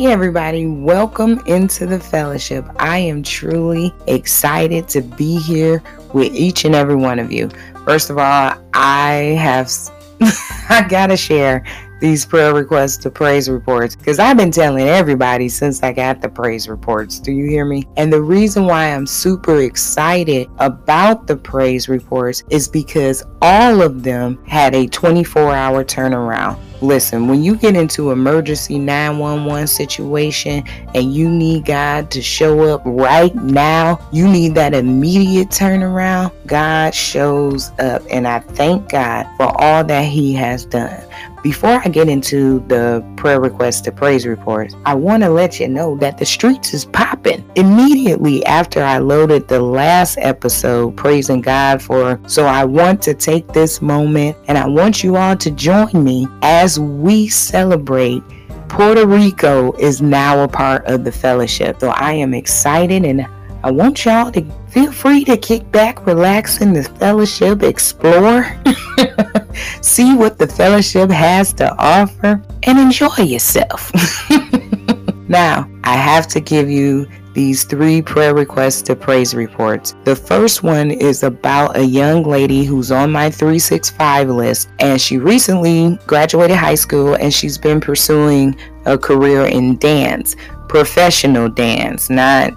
Hey, everybody, welcome into the fellowship. I am truly excited to be here with each and every one of you. First of all, I have, I gotta share these prayer requests to praise reports because I've been telling everybody since I got the praise reports. Do you hear me? And the reason why I'm super excited about the praise reports is because all of them had a 24 hour turnaround. Listen, when you get into emergency 911 situation and you need God to show up right now, you need that immediate turnaround. God shows up and I thank God for all that he has done. Before I get into the prayer request to praise reports, I want to let you know that the streets is popping. Immediately after I loaded the last episode, praising God for, so I want to take this moment and I want you all to join me as we celebrate Puerto Rico is now a part of the fellowship. So I am excited and I want y'all to feel free to kick back, relax in the fellowship, explore, see what the fellowship has to offer, and enjoy yourself. now, I have to give you these three prayer requests to praise reports. The first one is about a young lady who's on my 365 list, and she recently graduated high school and she's been pursuing a career in dance, professional dance, not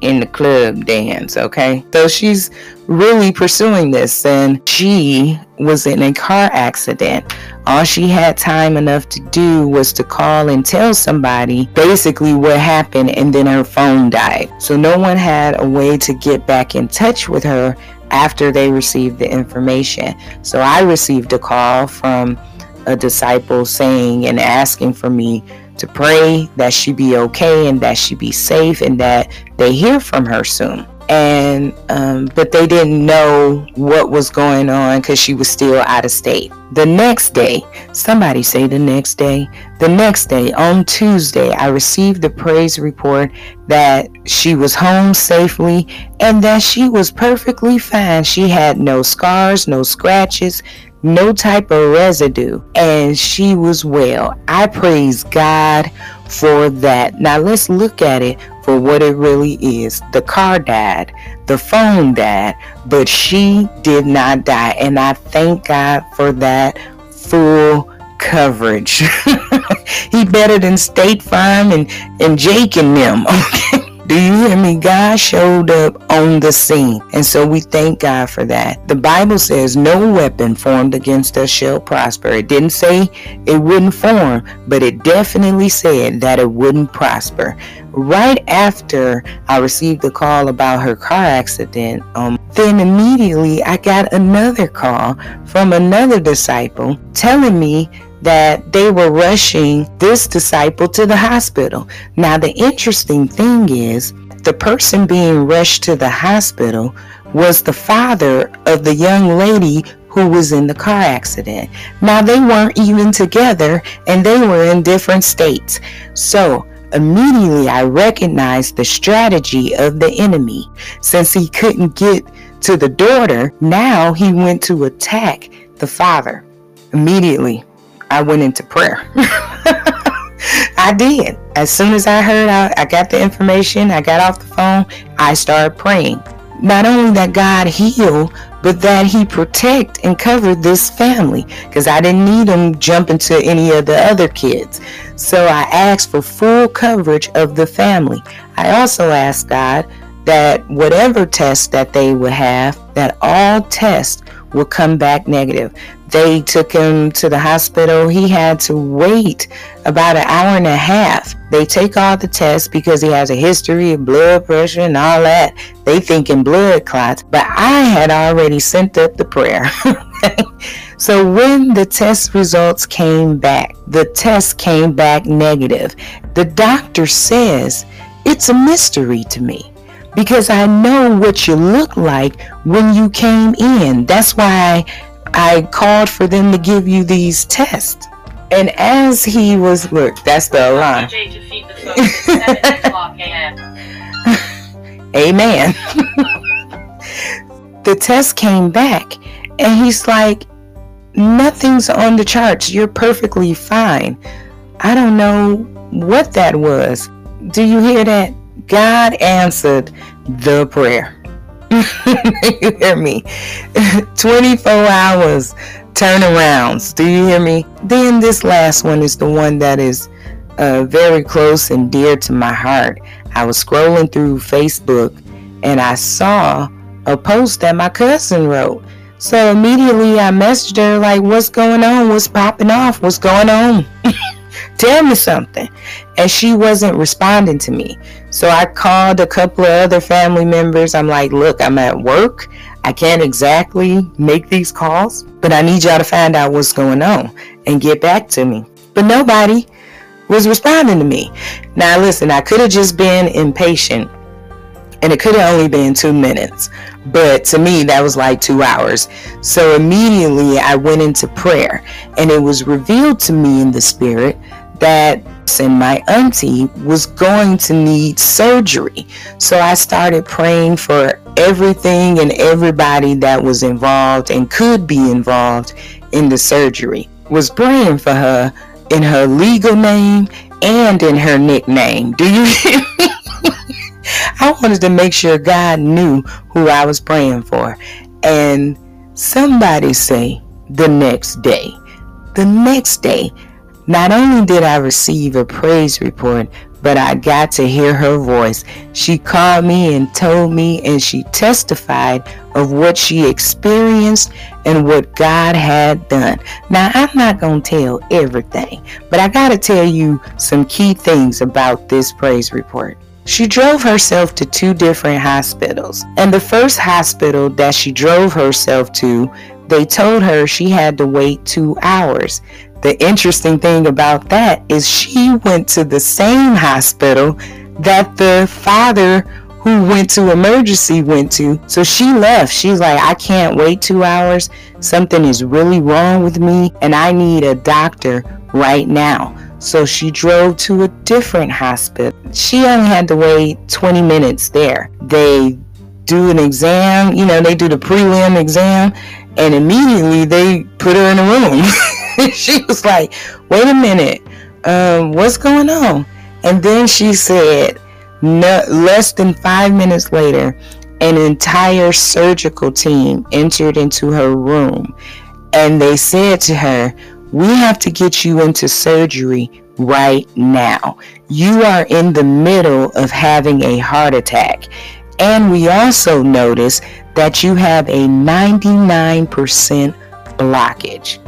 in the club dance, okay? So she's really pursuing this, and she was in a car accident. All she had time enough to do was to call and tell somebody basically what happened, and then her phone died. So no one had a way to get back in touch with her after they received the information. So I received a call from a disciple saying and asking for me to pray that she be okay and that she be safe and that they hear from her soon. And um, but they didn't know what was going on because she was still out of state. The next day somebody say the next day. The next day on tuesday i received the praise report that she was home safely and that she was perfectly fine. She had no scars no scratches no type of residue, and she was well. I praise God for that. Now let's look at it for what it really is. The car died, the phone died, but she did not die, and I thank God for that full coverage. he better than State Farm and, and Jake and them. Okay. Do you hear me? God showed up on the scene. And so we thank God for that. The Bible says no weapon formed against us shall prosper. It didn't say it wouldn't form, but it definitely said that it wouldn't prosper. Right after I received the call about her car accident, um, then immediately I got another call from another disciple telling me that they were rushing this disciple to the hospital. Now, the interesting thing is, the person being rushed to the hospital was the father of the young lady who was in the car accident. Now, they weren't even together and they were in different states. So, immediately I recognized the strategy of the enemy. Since he couldn't get to the daughter, now he went to attack the father. Immediately, I went into prayer. I did. As soon as I heard, I, I got the information, I got off the phone, I started praying. Not only that God heal, but that He protect and cover this family, because I didn't need them jumping to any of the other kids. So I asked for full coverage of the family. I also asked God that whatever test that they would have, that all tests would come back negative. They took him to the hospital. He had to wait about an hour and a half. They take all the tests because he has a history of blood pressure and all that. They thinking blood clots, but I had already sent up the prayer. so when the test results came back, the test came back negative. The doctor says it's a mystery to me because I know what you look like when you came in. That's why I called for them to give you these tests. And as he was, look, that's the alarm. Amen. the test came back, and he's like, Nothing's on the charts. You're perfectly fine. I don't know what that was. Do you hear that? God answered the prayer. you hear me? 24 hours turnarounds. Do you hear me? Then this last one is the one that is uh, very close and dear to my heart. I was scrolling through Facebook and I saw a post that my cousin wrote. So immediately I messaged her, like, what's going on? What's popping off? What's going on? Tell me something. And she wasn't responding to me. So I called a couple of other family members. I'm like, look, I'm at work. I can't exactly make these calls, but I need y'all to find out what's going on and get back to me. But nobody was responding to me. Now, listen, I could have just been impatient and it could have only been two minutes, but to me, that was like two hours. So immediately I went into prayer and it was revealed to me in the spirit that and my auntie was going to need surgery. So I started praying for everything and everybody that was involved and could be involved in the surgery. Was praying for her in her legal name and in her nickname. Do you? I wanted to make sure God knew who I was praying for. And somebody say the next day. The next day, not only did I receive a praise report, but I got to hear her voice. She called me and told me, and she testified of what she experienced and what God had done. Now, I'm not going to tell everything, but I got to tell you some key things about this praise report. She drove herself to two different hospitals, and the first hospital that she drove herself to, they told her she had to wait two hours. The interesting thing about that is she went to the same hospital that the father who went to emergency went to. So she left. She's like, I can't wait two hours. Something is really wrong with me, and I need a doctor right now. So she drove to a different hospital. She only had to wait 20 minutes there. They do an exam, you know, they do the prelim exam, and immediately they put her in a room. she was like, wait a minute, um, what's going on? And then she said, no, less than five minutes later, an entire surgical team entered into her room and they said to her, We have to get you into surgery right now. You are in the middle of having a heart attack. And we also notice that you have a 99% blockage.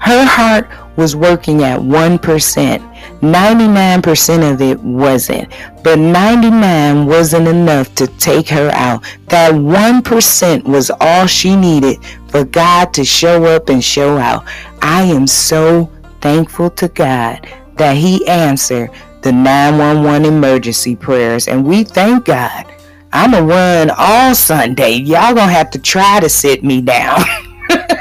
Her heart was working at 1%. 99% of it wasn't. But 99 wasn't enough to take her out. That 1% was all she needed for God to show up and show out. I am so thankful to God that He answered the 911 emergency prayers. And we thank God. I'm going to run all Sunday. Y'all going to have to try to sit me down.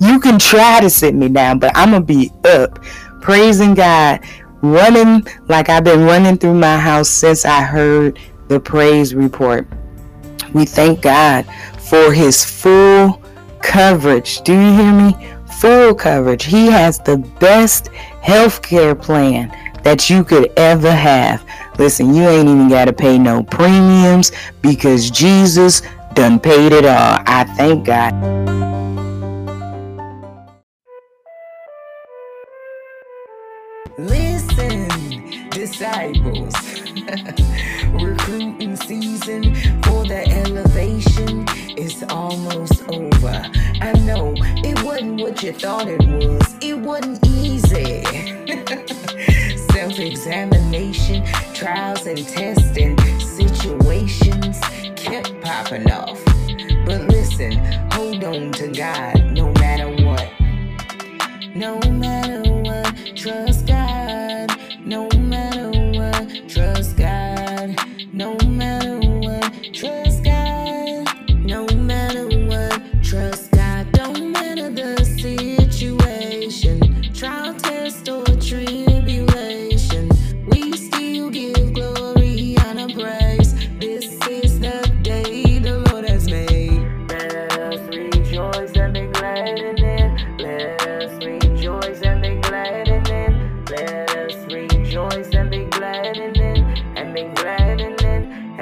you can try to sit me down, but I'm going to be up praising God, running like I've been running through my house since I heard the praise report. We thank God for his full coverage. Do you hear me? Full coverage. He has the best health care plan that you could ever have. Listen, you ain't even got to pay no premiums because Jesus done paid it all. I thank God. Thought it was, it wasn't easy. Self examination, trials and testing,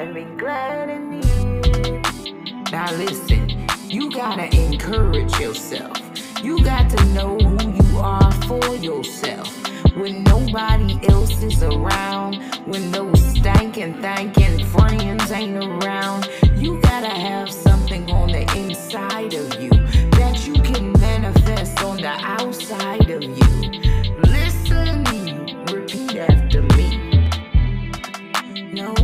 And glad in. Now listen, you gotta encourage yourself. You got to know who you are for yourself. When nobody else is around, when those stankin' thanking friends ain't around, you gotta have something on the inside of you that you can manifest on the outside of you. Listen, repeat after me. No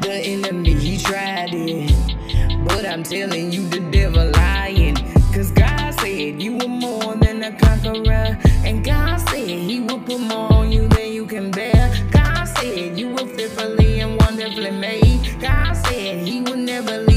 The enemy, he tried it. But I'm telling you, the devil lying. Cause God said you were more than a conqueror. And God said he will put more on you than you can bear. God said you were fearfully and wonderfully made. God said he will never leave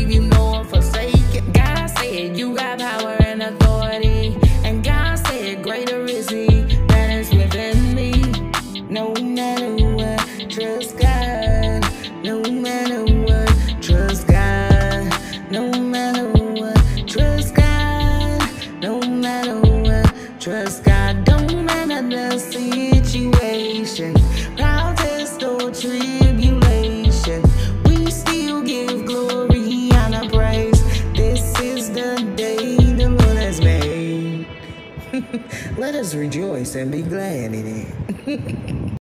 us rejoice and be glad in it.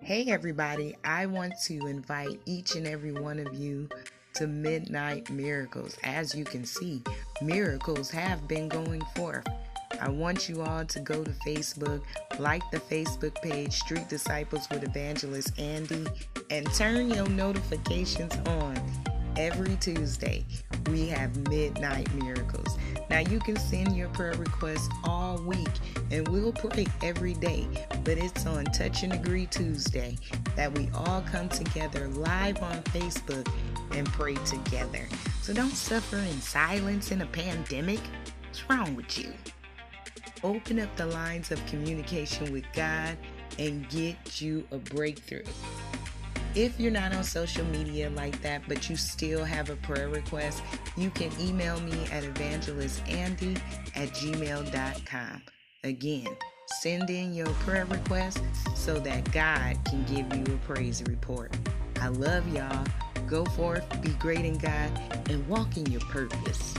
Hey, everybody. I want to invite each and every one of you to Midnight Miracles. As you can see, miracles have been going forth. I want you all to go to Facebook, like the Facebook page Street Disciples with Evangelist Andy, and turn your notifications on. Every Tuesday, we have Midnight Miracles. Now, you can send your prayer requests all week, and we'll pray every day. But it's on Touch and Agree Tuesday that we all come together live on Facebook and pray together. So don't suffer in silence in a pandemic. What's wrong with you? Open up the lines of communication with God and get you a breakthrough. If you're not on social media like that, but you still have a prayer request, you can email me at evangelistandy at gmail.com. Again, send in your prayer request so that God can give you a praise report. I love y'all. Go forth, be great in God, and walk in your purpose.